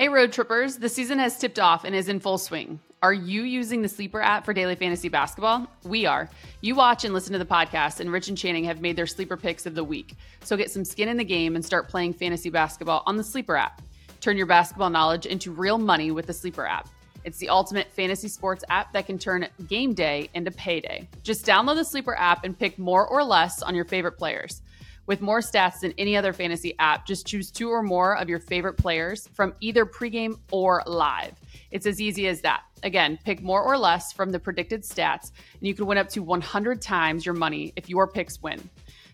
Hey, road trippers. The season has tipped off and is in full swing. Are you using the Sleeper app for daily fantasy basketball? We are. You watch and listen to the podcast, and Rich and Channing have made their sleeper picks of the week. So get some skin in the game and start playing fantasy basketball on the Sleeper app. Turn your basketball knowledge into real money with the Sleeper app. It's the ultimate fantasy sports app that can turn game day into payday. Just download the Sleeper app and pick more or less on your favorite players. With more stats than any other fantasy app, just choose two or more of your favorite players from either pregame or live. It's as easy as that. Again, pick more or less from the predicted stats, and you can win up to 100 times your money if your picks win.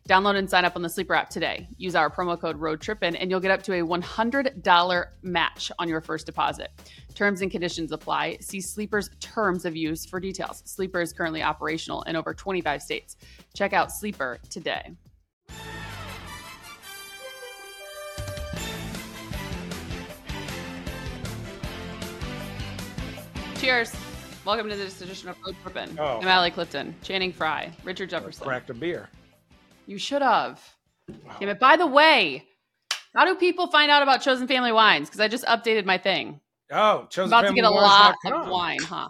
Download and sign up on the Sleeper app today. Use our promo code ROADTRIPPIN and you'll get up to a $100 match on your first deposit. Terms and conditions apply. See Sleeper's terms of use for details. Sleeper is currently operational in over 25 states. Check out Sleeper today. Cheers. Welcome to this edition of Road Trippin'. Oh. I'm Allie Clifton, Channing Frye, Richard Jefferson. Cracked a beer. You should have. Damn it. By the way, how do people find out about Chosen Family Wines? Because I just updated my thing. Oh, I'm chosen about to get a lot of wine, huh?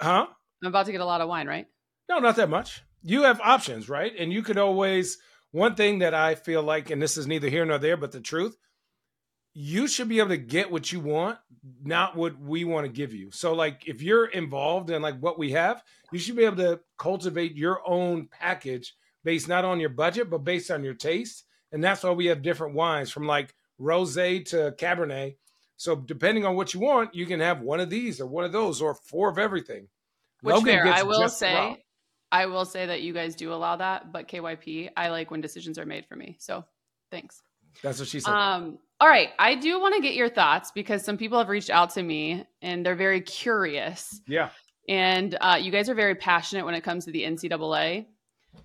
Huh? I'm about to get a lot of wine, right? No, not that much. You have options, right? And you could always one thing that I feel like, and this is neither here nor there, but the truth, you should be able to get what you want, not what we want to give you. So, like, if you're involved in like what we have, you should be able to cultivate your own package based not on your budget, but based on your taste. And that's why we have different wines from like rosé to cabernet. So depending on what you want, you can have one of these or one of those or four of everything. Which Logan fair. I will say. I will say that you guys do allow that, but KYP, I like when decisions are made for me. So thanks. That's what she said. Um, all right. I do want to get your thoughts because some people have reached out to me and they're very curious. yeah. And uh, you guys are very passionate when it comes to the NCAA.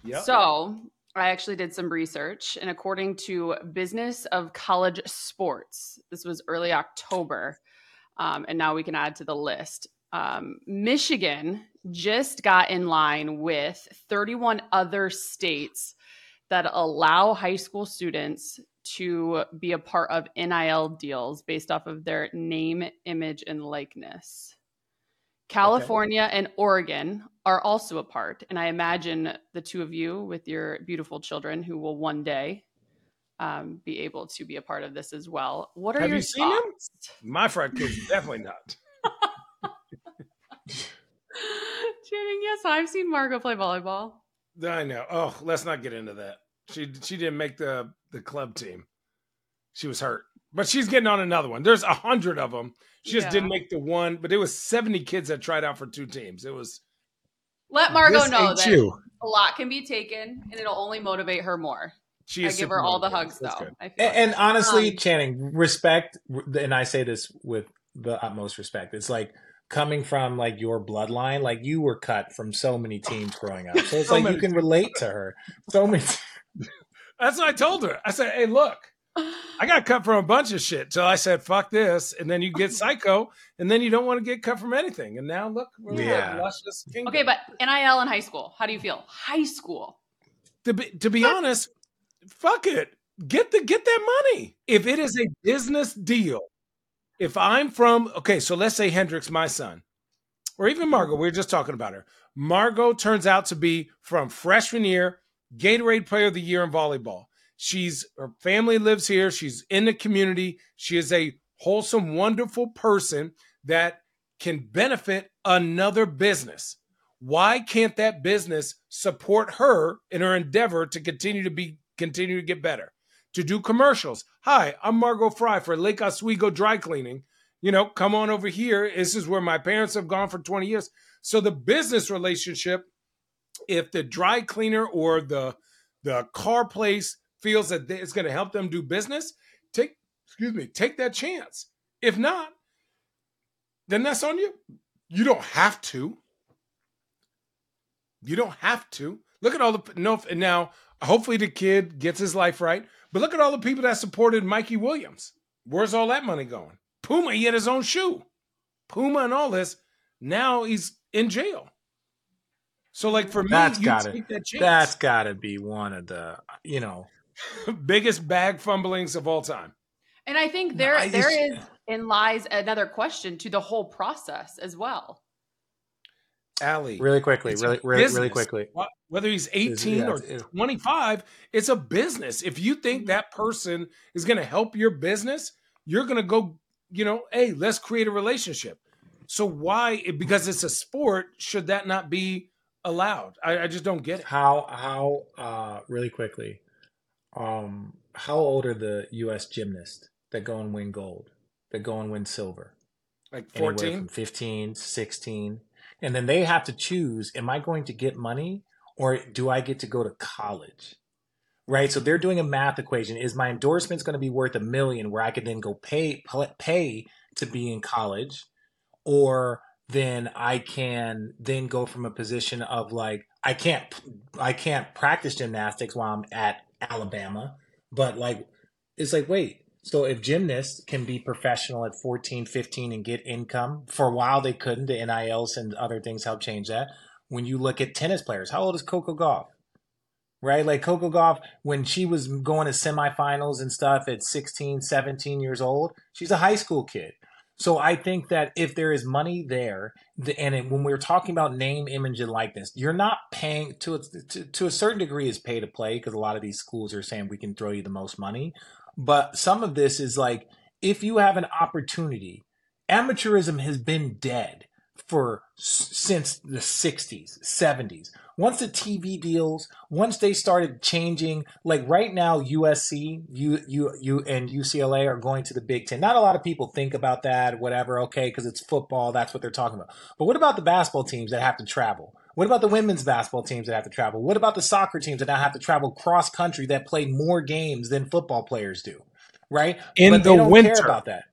Yeah. So I actually did some research, and according to Business of College Sports, this was early October, um, and now we can add to the list. Um, Michigan just got in line with 31 other states that allow high school students to be a part of NIL deals based off of their name, image, and likeness. California and Oregon are also a part. And I imagine the two of you with your beautiful children who will one day um, be able to be a part of this as well. What are Have your you seen them? thoughts? My friend kids definitely not. Channing, yes, I've seen Margot play volleyball. I know. Oh, let's not get into that. She she didn't make the the club team. She was hurt, but she's getting on another one. There's a hundred of them. She just Yeah. didn't make the one, but it was 70 kids that tried out for two teams. It was Let Margot know that you. a lot can be taken and it'll only motivate her more. She I give her all the hugs though. I feel And, and honestly, Um, Channing, respect, and I say this with the utmost respect. It's like coming from like your bloodline, like you were cut from so many teams growing up. So it's So like many you can relate to her. So many. That's what I told her. I said, "Hey, look, I got cut from a bunch of shit till I said fuck this, and then you get psycho, and then you don't want to get cut from anything. And now look, we're Yeah. a luscious kingdom. okay, but NIL in high school, how do you feel? High school. to be to be honest, fuck it. Get the get that money. If it is a business deal, if I'm from okay, so let's say Hendrix, my son, or even Margot, we were just talking about her. Margot turns out to be from freshman year, Gatorade Player of the Year in volleyball. She's her family lives here. She's in the community. She is a wholesome, wonderful person that can benefit another business. Why can't that business support her in her endeavor to continue to be continue to get better? To do commercials. Hi, I'm Margot Frye for Lake Oswego Dry Cleaning. You know, come on over here. This is where my parents have gone for 20 years. So the business relationship, if the dry cleaner or the the car place feels that it's going to help them do business, take excuse me, take that chance. If not, then that's on you. You don't have to. You don't have to. Look at all the no. Now, hopefully, the kid gets his life right. But look at all the people that supported Mikey Williams. Where's all that money going? Puma, he had his own shoe. Puma and all this. Now he's in jail. So, like for me, That's you gotta- take that chance. That's got to be one of the, you know, biggest bag fumblings of all time. And I think there I there just- is in lies another question to the whole process as well. Allie, Really quickly, really, really, really quickly. Whether he's 18 yeah, or 25, it's a business. If you Mm-hmm. think that person is going to help your business, you're going to go, you know, hey, let's create a relationship. So why, because it's a sport, should that not be allowed? I, I just don't get it. How how uh really quickly, um, how old are the U.S. gymnasts that go and win gold, that go and win silver? Like Anywhere 14? 15, 16. And then they have to choose, am I going to get money or do I get to go to college? Right? So they're doing a math equation. Is my endorsements going to be worth a million where I could then go pay pay to be in college or then I can then go from a position of like I can't I can't practice gymnastics while I'm at Alabama, but like it's like wait, so if gymnasts can be professional at 14, 15 and get income, for a while they couldn't, the NILs and other things help change that. When you look at tennis players, how old is Coco Gauff? Right? Like Coco Gauff, when she was going to semifinals and stuff at 16, 17 years old, she's a high school kid. So I think that if there is money there, the, and it, when we're talking about name, image, and likeness, you're not paying to a, to, to a certain degree is pay to play because a lot of these schools are saying we can throw you the most money. But some of this is like if you have an opportunity, amateurism has been dead for since the 60s, 70s. Once the TV deals, once they started changing, like right now, USC, you, U, U, and UCLA are going to the Big Ten. Not a lot of people think about that, whatever, okay, because it's football, that's what they're talking about. But what about the basketball teams that have to travel? What about the women's basketball teams that have to travel? What about the soccer teams that now have to travel cross country that play more games than football players do? Right? In but the winter. care about that.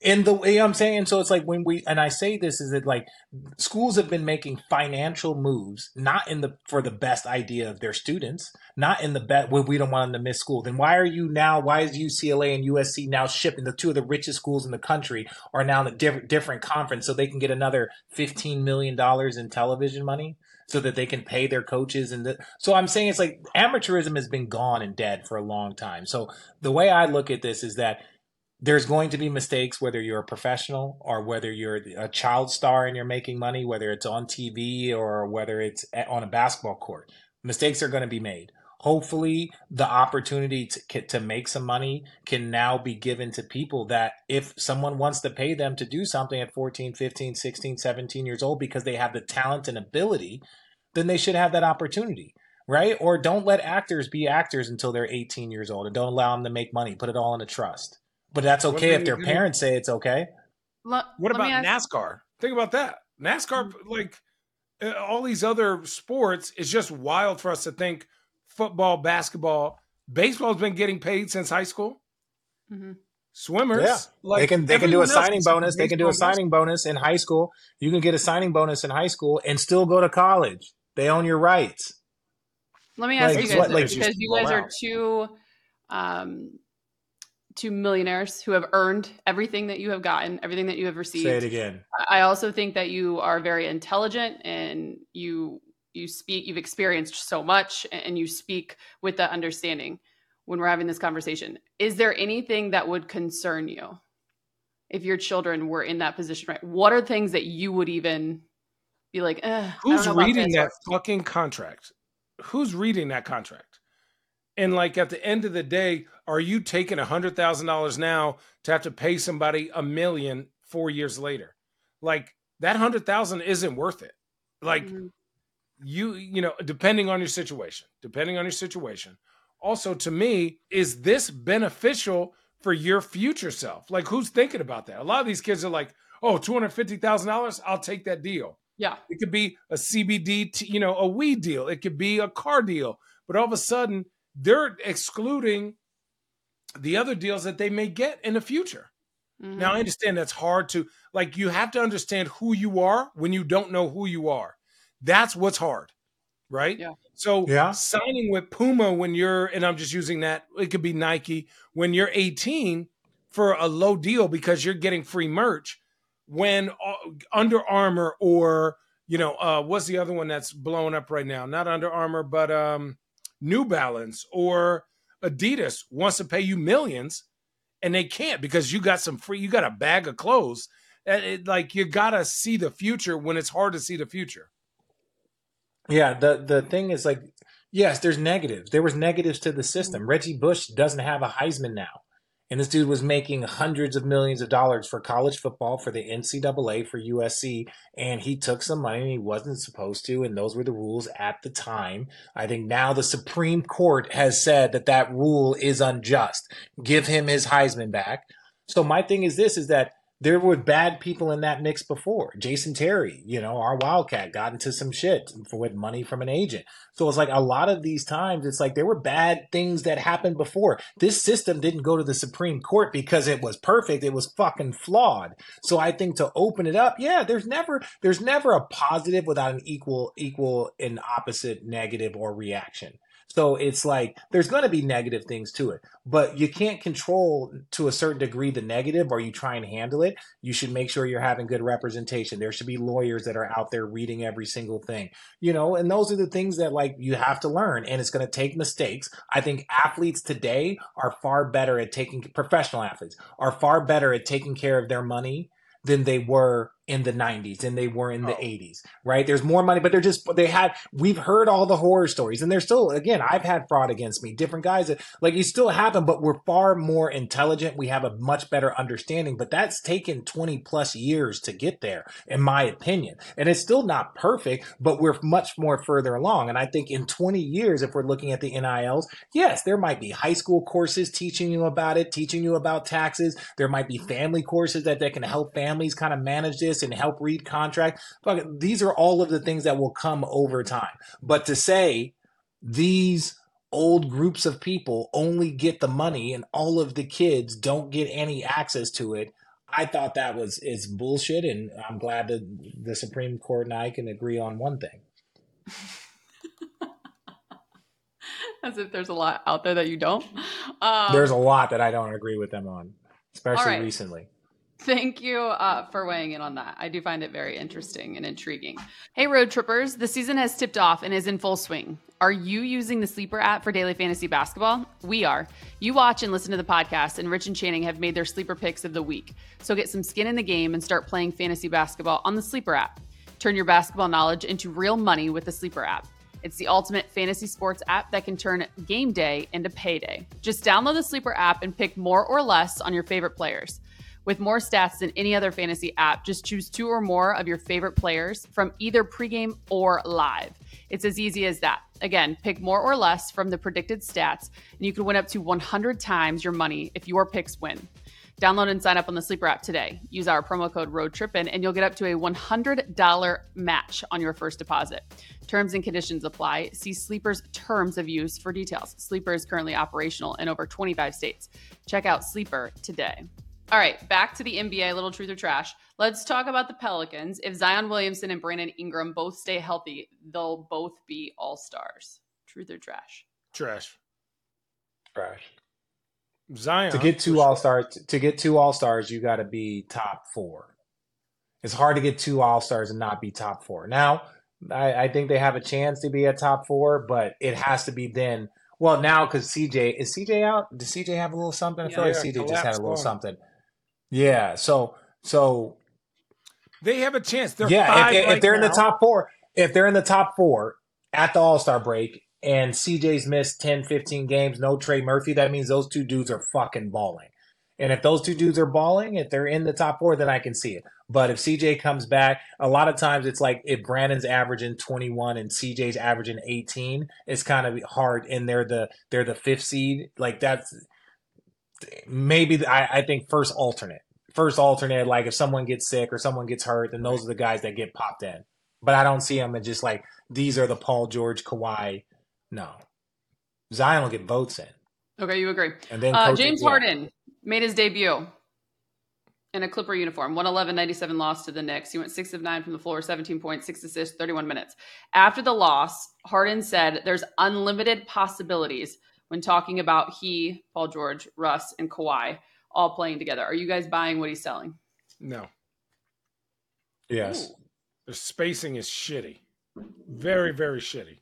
In the you know I'm saying, so it's like when we and I say this is that like schools have been making financial moves, not in the for the best idea of their students, not in the bet we don't want them to miss school. Then why are you now? Why is UCLA and USC now shipping the two of the richest schools in the country are now in a different different conference so they can get another fifteen million dollars in television money? so that they can pay their coaches and the, so I'm saying it's like amateurism has been gone and dead for a long time. So the way I look at this is that there's going to be mistakes whether you're a professional or whether you're a child star and you're making money, whether it's on TV or whether it's on a basketball court. Mistakes are going to be made. Hopefully, the opportunity to, to make some money can now be given to people that if someone wants to pay them to do something at 14, 15, 16, 17 years old because they have the talent and ability, then they should have that opportunity right? Or don't let actors be actors until they're 18 years old and don't allow them to make money. Put it all in a trust. But that's okay if you their do? parents say it's okay. Lo- What let about ask- NASCAR? Think about that. NASCAR, like uh, all these other sports, is just wild for us to think football, basketball, baseball's been getting paid since high school. Mm-hmm. Swimmers, Yeah. like they can they can do a signing bonus. They can do a baseball, signing bonus in high school. You can get a signing bonus in high school and still go to college. They own your rights. Let me ask Like, you guys what- this, like, because you guys are out. two um two millionaires who have earned everything that you have gotten, everything that you have received. Say it again. I also think that you are very intelligent and you you speak you've experienced so much and you speak with that understanding when we're having this conversation. Is there anything that would concern you if your children were in that position right? What are things that you would even be like, "Ugh, I don't Who's reading this," that fucking contract? Who's reading that contract? And like at the end of the day, are you taking a hundred thousand dollars now to have to pay somebody a million four years later? Like that hundred thousand isn't worth it. Like Mhm. you, you know, depending on your situation, depending on your situation. Also, to me, is this beneficial for your future self? Like, who's thinking about that? A lot of these kids are like, oh, $250,000, I'll take that deal. Yeah. It could be a CBD, t- you know, a weed deal. It could be a car deal. But all of a sudden, they're excluding the other deals that they may get in the future. Mhm. Now, I understand that's hard to, like, you have to understand who you are when you don't know who you are. That's what's hard, right? Yeah. So, Yeah. signing with Puma when you're, and I'm just using that, it could be Nike, when you're 18 for a low deal because you're getting free merch, when uh, Under Armour or, you know, uh, what's the other one that's blowing up right now? Not Under Armour, but um, New Balance or Adidas wants to pay you millions and they can't because you got some free, you got a bag of clothes. It, like you gotta see the future when it's hard to see the future. Yeah, the the thing is like, yes, there's negatives. There was negatives to the system. Reggie Bush doesn't have a Heisman now. And this dude was making hundreds of millions of dollars for college football, for the NCAA, for USC, and he took some money and he wasn't supposed to, and those were the rules at the time. I think now the Supreme Court has said that that rule is unjust. Give him his Heisman back. So my thing is this: is that there were bad people in that mix before. Jason Terry, you know, our Wildcat got into some shit for, with money from an agent. So it's like a lot of these times, it's like there were bad things that happened before. This system didn't go to the Supreme Court because it was perfect. It was fucking flawed. So I think to open it up, yeah, there's never, there's never a positive without an equal, equal and opposite negative or reaction. So it's like there's going to be negative things to it, but you can't control to a certain degree the negative or you try and handle it. You should make sure you're having good representation. There should be lawyers that are out there reading every single thing, you know, and those are the things that like you have to learn and it's going to take mistakes. I think athletes today are far better at taking professional athletes are far better at taking care of their money than they were in the 90s and they were in the oh. 80s right? There's more money but they're just they had we've heard all the horror stories and they're still again i've had fraud against me different guys that like you still happen but we're far more intelligent. We have a much better understanding but that's taken 20 plus years to get there in my opinion. And it's still not perfect but we're much more further along. And i think in 20 years if we're looking at the nils yes there might be high school courses teaching you about it teaching you about taxes. There might be family courses that, that can help families kind of manage this and help read contract. These are all of the things that will come over time. But to say these old groups of people only get the money and all of the kids don't get any access to it, I thought that was is bullshit, and I'm glad that the Supreme Court and I can agree on one thing. As if there's a lot out there that you don't. Um, there's a lot that I don't agree with them on, especially right. recently. Thank you uh, for weighing in on that. I do find it very interesting and intriguing. Hey, road trippers, the season has tipped off and is in full swing. Are you using the Sleeper app for daily fantasy basketball? We are. You watch and listen to the podcast, and Rich and Channing have made their sleeper picks of the week. So get some skin in the game and start playing fantasy basketball on the Sleeper app. Turn your basketball knowledge into real money with the Sleeper app. It's the ultimate fantasy sports app that can turn game day into payday. Just download the Sleeper app and pick more or less on your favorite players. With more stats than any other fantasy app, just choose two or more of your favorite players from either pregame or live. It's as easy as that. Again, pick more or less from the predicted stats, and you can win up to 100 times your money if your picks win. Download and sign up on the Sleeper app today. Use our promo code ROADTRIPPIN and you'll get up to a $100 match on your first deposit. Terms and conditions apply. See Sleeper's terms of use for details. Sleeper is currently operational in over 25 states. Check out Sleeper today. All right, back to the NBA, little truth or trash. Let's talk about the Pelicans. If Zion Williamson and Brandon Ingram both stay healthy, they'll both be all stars. Truth or trash? Trash. Trash. Zion. To get two all stars, to get two all stars, you got to be top four. It's hard to get two all stars and not be top four. Now, I, I think they have a chance to be a top four, but it has to be then. Well, now because CJ is CJ out. Does CJ have a little something? I feel yeah, like CJ just had a little something. Yeah. So so they have a chance. They're yeah. If, right if, they're now. in the top four, if they're in the top four at the All Star break, and CJ's missed 10, 15 games, no Trey Murphy, that means those two dudes are fucking balling. And if those two dudes are balling, if they're in the top four, then I can see it. But if CJ comes back, a lot of times it's like if Brandon's averaging 21 and CJ's averaging 18, it's kind of hard. And they're the they're the fifth seed. Like that's maybe I, I think first alternate, first alternate. Like if someone gets sick or someone gets hurt, then those are the guys that get popped in. But I don't see them and just like these are the Paul George, Kawhi. No, Zion will get votes in. Okay, you agree. And then uh, James Harden made his debut in a Clipper uniform. 111 97 loss to the Knicks. He went 6 of 9 from the floor, 17 points, 6 assists, 31 minutes. After the loss, Harden said there's unlimited possibilities when talking about he, Paul George, Russ, and Kawhi all playing together. Are you guys buying what he's selling? No. Yes. Ooh. The spacing is shitty. Very, very shitty.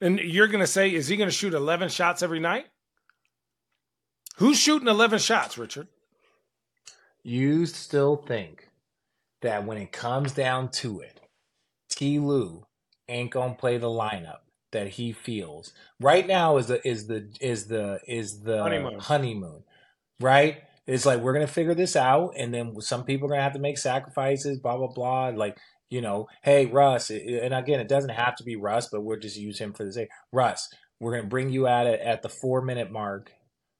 And you're going to say, is he going to shoot 11 shots every night? Who's shooting 11 shots, Richard? You still think that when it comes down to it, T. Lue ain't gonna play the lineup that he feels right now is the is the is the is the Honeymoon. honeymoon right? It's like we're gonna figure this out, and then some people are gonna have to make sacrifices, blah blah blah. Like you know, hey Russ, and again, it doesn't have to be Russ, but we'll just use him for the sake. Russ, we're gonna bring you out at, at the four minute mark,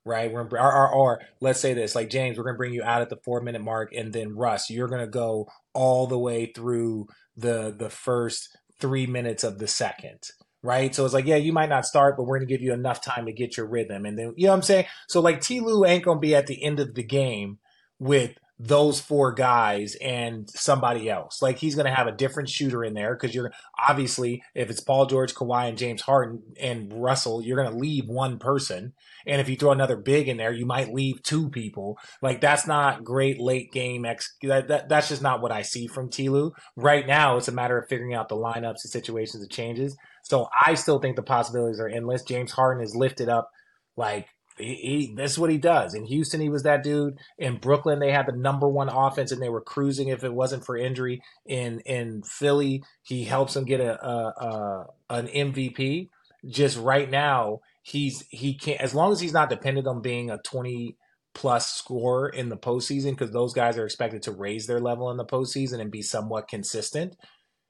right? We're gonna, or, or, or let's say this, like James, we're gonna bring you out at the four minute mark, and then Russ, you're gonna go all the way through the the first three minutes of the second right? So it's like, yeah, you might not start, but we're going to give you enough time to get your rhythm. And then, you know what I'm saying? So like T. Lue ain't going to be at the end of the game with those four guys and somebody else. Like he's going to have a different shooter in there because you're obviously, if it's Paul George, Kawhi, and James Harden and Russell, you're going to leave one person. And if you throw another big in there, you might leave two people. Like that's not great late game. Ex- that, that, that's just not what I see from T. Lue. Right now, it's a matter of figuring out the lineups, the situations, the changes. So I still think the possibilities are endless. James Harden is lifted up like he, he this is what he does. In Houston, he was that dude. In Brooklyn, they had the number one offense and they were cruising if it wasn't for injury. In in Philly, he helps them get a, a, a an MVP. Just right now, he's he can't as long as he's not dependent on being a twenty plus scorer in the postseason because those guys are expected to raise their level in the postseason and be somewhat consistent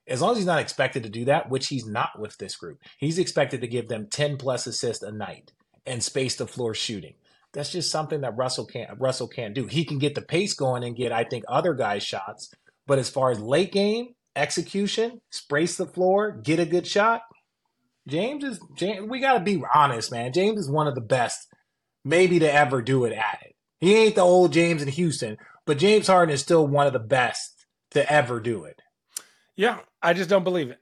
as long as he's not expected to do that, which he's not with this group, he's expected to give them 10 plus assists a night and space the floor shooting. That's just something that Russell can't Russell can't do. He can get the pace going and get, I think, other guys shots. But as far as late game execution, space the floor, get a good shot, James is James, we gotta be honest, man. James is one of the best, maybe to ever do it at it. He ain't the old James in Houston, but James Harden is still one of the best to ever do it. Yeah, I just don't believe it.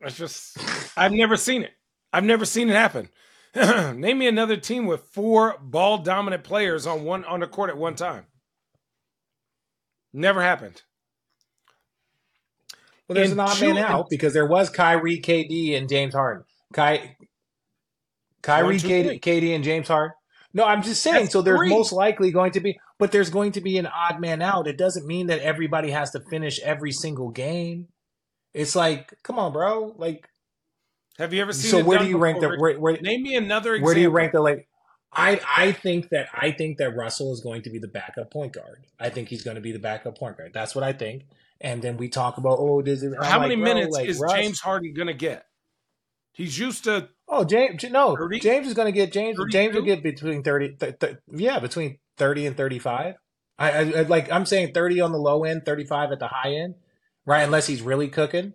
It's just I've never seen it. I've never seen it happen. Name me another team with four ball dominant players on one on the court at one time. Never happened. Well, there's In an odd man out because there was Kyrie, KD, and James Harden. Ky- Kyrie, KD. KD, and James Harden. No, I'm just saying. That's so there's three. most likely going to be, but there's going to be an odd man out. It doesn't mean that everybody has to finish every single game. It's like, come on, bro. Like, Have you ever seen? so where do you rank the? Where, where, Name me another example. where do you rank the like? I I think that I think that Russell is going to be the backup point guard. I think he's going to be the backup point guard. That's what I think. And then we talk about oh, does it? How like, many minutes like, is Russ- James Harden gonna get? He's used to Oh, James, no, 30? James is going to get James. James will get between thirty, th- th- yeah, between thirty and thirty-five. I, I, I like. I'm saying thirty on the low end, thirty-five at the high end, right? Unless he's really cooking.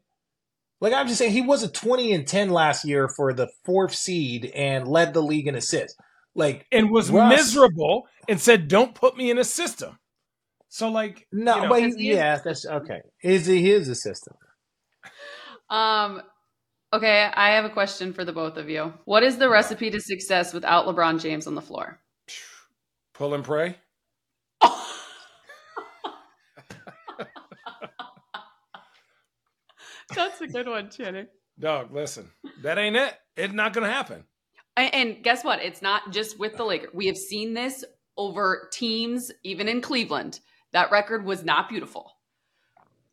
Like I'm just saying, he was a twenty and ten last year for the fourth seed and led the league in assists. Like and was Russ- miserable and said, "Don't put me in a system." So like no, you know, but Because he, he is- yeah, that's okay. Is he his assistant? Um, okay, I have a question for the both of you. What is the recipe to success without LeBron James on the floor? pull and pray. That's a good one, Channing. Dog, listen, that ain't it. It's not gonna happen. And, and guess what? It's not just with the Lakers. We have seen this over teams, even in Cleveland. That record was not beautiful.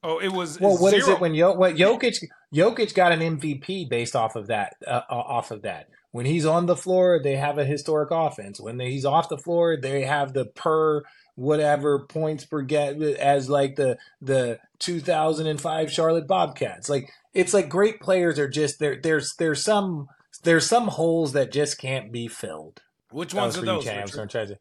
Oh, it was. Well, what is zero. it when Yo, what Jokic Jokic got an MVP based off of that uh, uh, off of that. When he's on the floor, they have a historic offense. When they, he's off the floor, they have the per whatever points per get as like the the 2005 Charlotte Bobcats. Like it's like great players are just there. There's there's some there's some holes that just can't be filled. Which ones are those? Cam, I'm Richard? to-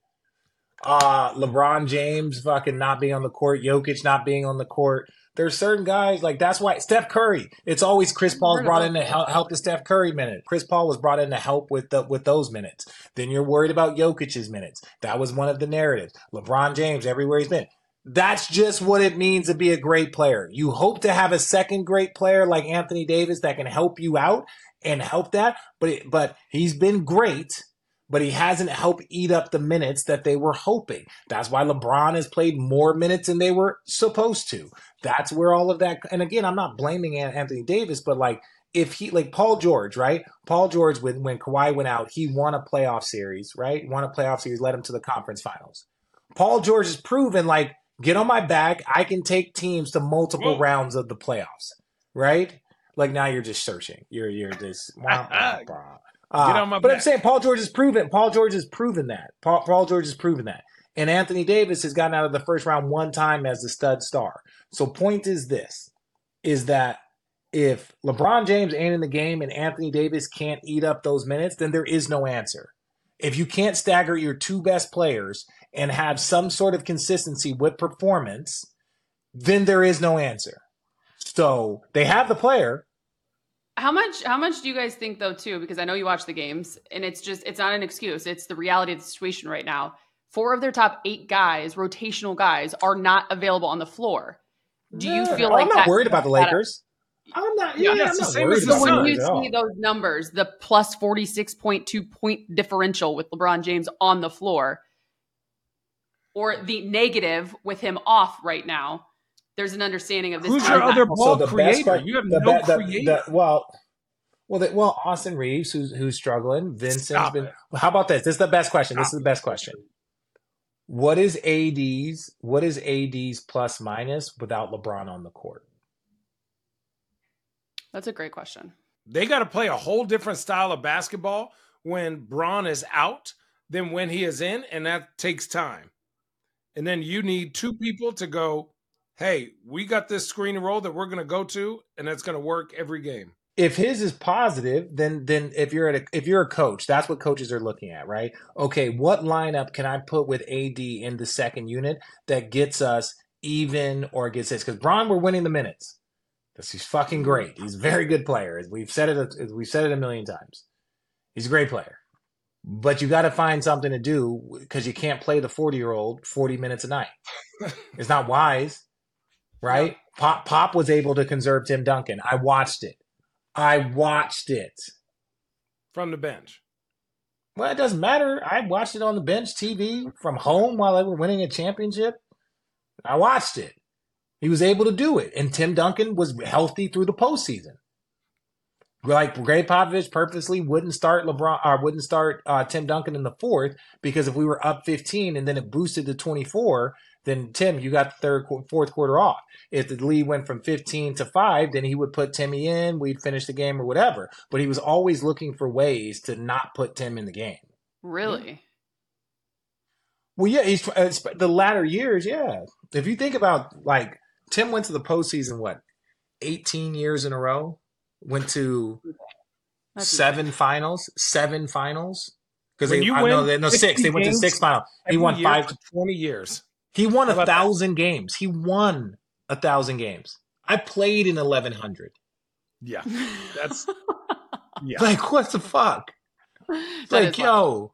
Uh, LeBron James fucking not being on the court, Jokic not being on the court. There's certain guys like that's why Steph Curry. It's always Chris Paul's brought in to help, help the Steph Curry minute. Chris Paul was brought in to help with the with those minutes. Then you're worried about Jokic's minutes. That was one of the narratives. LeBron James everywhere he's been. That's just what it means to be a great player. You hope to have a second great player like Anthony Davis that can help you out and help that, but it, but he's been great but he hasn't helped eat up the minutes that they were hoping. That's why LeBron has played more minutes than they were supposed to. That's where all of that. And again, I'm not blaming Anthony Davis, but like if he like Paul George, right? Paul George when when Kawhi went out, he won a playoff series, right? Won a playoff series, led him to the conference finals. Paul George has proven like get on my back, I can take teams to multiple Whoa. rounds of the playoffs, right? Like now you're just searching. You're you're just wah, wah, wah. Uh, Get on my but I'm saying Paul George has proven Paul George has proven that. Paul, Paul George has proven that. And Anthony Davis has gotten out of the first round one time as the stud star. So point is this is that if LeBron James ain't in the game and Anthony Davis can't eat up those minutes, then there is no answer. If you can't stagger your two best players and have some sort of consistency with performance, then there is no answer. So they have the player. How much how much do you guys think though too because I know you watch the games and it's just it's not an excuse it's the reality of the situation right now. Four of their top 8 guys, rotational guys are not available on the floor. Do you Yeah. feel like I'm not that- worried about the that- Lakers? I'm not. Yeah, Yeah, that's I'm the not same as the about So the when you Lakers at all. see those numbers, the plus 46.2 point differential with LeBron James on the floor or the negative with him off right now, there's an understanding of this. Who's your other ball the best creator? part- you have the no be- the- creator. the- well, well, the, well, Austin Reaves, who's who's struggling. Vincent's Stop been. it. Well, how about this? This is the best question. This is the best question. What is AD's? What is AD's plus minus without LeBron on the court? That's a great question. They got to play a whole different style of basketball when Bron is out than when he is in, and that takes time. And then you need two people to go, hey, we got this screen and roll that we're going to go to, and it's going to work every game. if his is positive, then then if you're at a, if you're a coach, that's what coaches are looking at, right? Okay, what lineup can I put with AD in the second unit that gets us even or gets this? Because Bron, we're winning the minutes. Because he's fucking great. He's a very good player. As We've said it. as We've said it a million times. He's a great player, but you got to find something to do because you can't play the forty year old forty minutes a night. it's not wise, right? Pop Pop was able to conserve Tim Duncan. I watched it. I watched it. From the bench. Well, it doesn't matter. I watched it on the bench TV from home while they were winning a championship. I watched it. He was able to do it. And Tim Duncan was healthy through the postseason. Like Gregg Popovich purposely wouldn't start LeBron or wouldn't start uh, Tim Duncan in the fourth because if we were up 15 and then it boosted to 24, then Tim, you got the third, fourth quarter off. If the lead went from 15 to five, then he would put Timmy in. We'd finish the game or whatever. But he was always looking for ways to not put Tim in the game. Really? Well, yeah, he's uh, the latter years. Yeah, if you think about like Tim went to the postseason, what, eighteen years in a row? Went to That's seven finals, seven finals. Because they, you I know, win no, six. They went to six finals. He won year five. to 20 years. He won a about that? thousand games. He won a thousand games. I played in eleven hundred. Yeah. That's, yeah. Like what the fuck? That like is yo,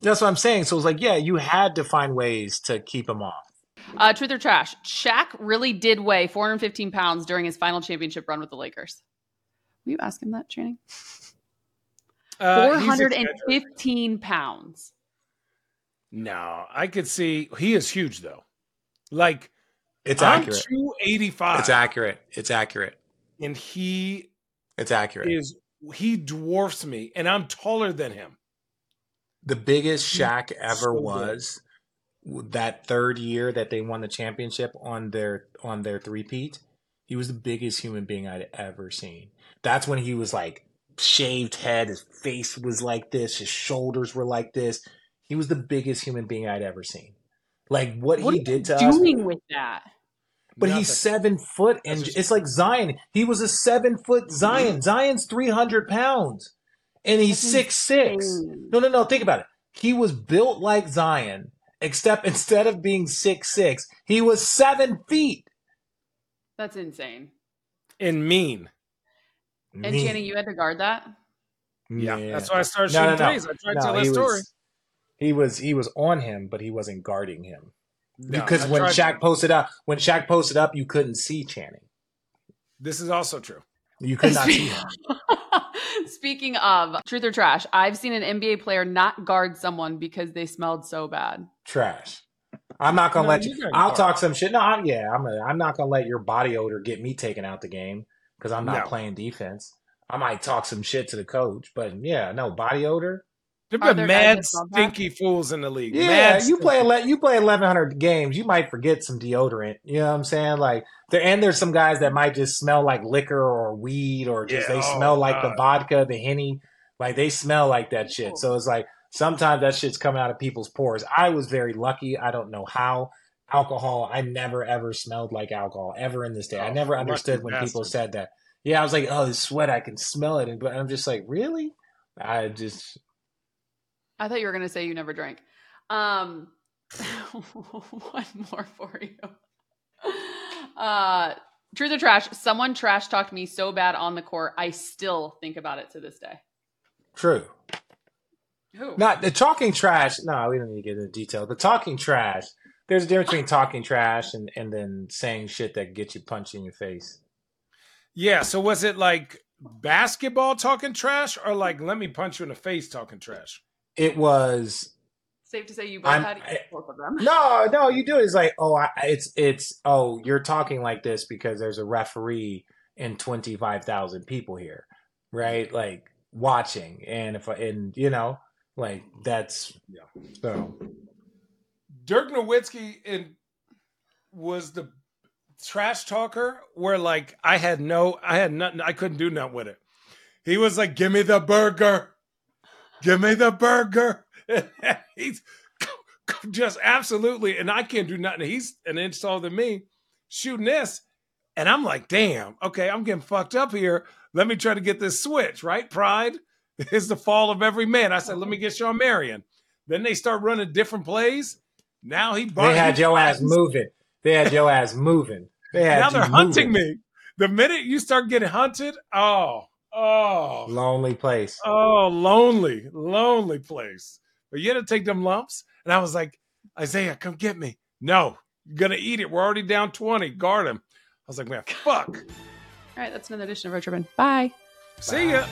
that's what I'm saying. So it's like yeah, you had to find ways to keep him off. Uh, truth or trash? Shaq really did weigh 415 pounds during his final championship run with the Lakers. Will you ask him that, Channing? Uh, 415 pounds. No, I could see he is huge though. Like It's I'm accurate. 285. It's accurate. It's accurate. and he It's accurate. is he dwarfs me, and I'm taller than him. the biggest Shaq ever so was that third year that they won the championship on their on their three-peat. He was the biggest human being I'd ever seen. That's when he was like shaved head, his face was like this, his shoulders were like this. He was the biggest human being I'd ever seen. Like what, What he did to you us. doing with that? But Nothing. he's seven foot, and just- it's like Zion. He was a seven foot Zion. Zion's three hundred pounds, and he's That's six six. No, no, no. Think about it. He was built like Zion, except instead of being six six, he was seven feet. That's insane. and mean. And Me. Channing, you had to guard that? Yeah, that's why I started No, shooting no, no. threes. I tried to tell that story. was, he was he was on him, but he wasn't guarding him No, because I when tried- Shaq posted up, when Shaq posted up, you couldn't see Channing. this is also true. You could not see him. Speaking of truth or trash, I've seen an NBA player not guard someone because they smelled so bad. Trash. I'm not gonna No, let you you. I'll guard. talk some shit. No, I'm, yeah, I'm. A, I'm not gonna let your body odor get me taken out the game because I'm not No. playing defense. I might talk some shit to the coach. But yeah, no body odor. There've Are been there mad that smell bad? stinky fools in the league. Yeah, Mad you play ele- you play eleven hundred games, you might forget some deodorant. You know what I'm saying? Like there, and there's some guys that might just smell like liquor or weed or just Yeah, they oh, smell like the vodka, the henny, like they smell like that shit. So it's like sometimes that shit's coming out of people's pores. I was very lucky. I don't know how. Alcohol, I never ever smelled like alcohol ever in this day. I Oh, never understood when people said that. Yeah, I was like, oh, the sweat, I can smell it, and but I'm just like, really? I just I thought you were going to say you never drank. Um, one more for you. Uh, truth or trash? Someone trash talked me so bad on the court. I still think about it to this day. true. Who? Not the talking trash. No, we don't need to get into detail. But talking trash, there's a difference between talking trash and, and then saying shit that gets you punched in your face. Yeah. So was it like basketball talking trash or like let me punch you in the face talking trash? It was Safe to say you both I'm- had I- both of them. no, no. You do. It's like oh, I, it's it's oh, you're talking like this because there's a referee and twenty five thousand people here, right? Like watching, and if I, and you know, like that's Yeah. So Dirk Nowitzki in, was the trash talker where like I had no, I had nothing, I couldn't do nothing with it. He was like, "Give me the burger, give me the burger." He's just absolutely, and I can't do nothing. He's an inch taller than me, shooting this, and I'm like, "Damn, okay, I'm getting fucked up here. Let me try to get this switch." Right, pride is the fall of every man. I said, "Let me get Shawn Marion." Then they start running different plays. Now he they had your ass moving. They had your ass moving. They had Now they're hunting me. The minute you start getting hunted, oh, oh, Lonely place. oh, lonely, lonely place. But you had to take them lumps. And I was like, Isaiah, come get me. No, you're gonna eat it. We're already down 20. Guard him. I was like, man, fuck. All right, that's another edition of Road Trippin'. Bye. See ya.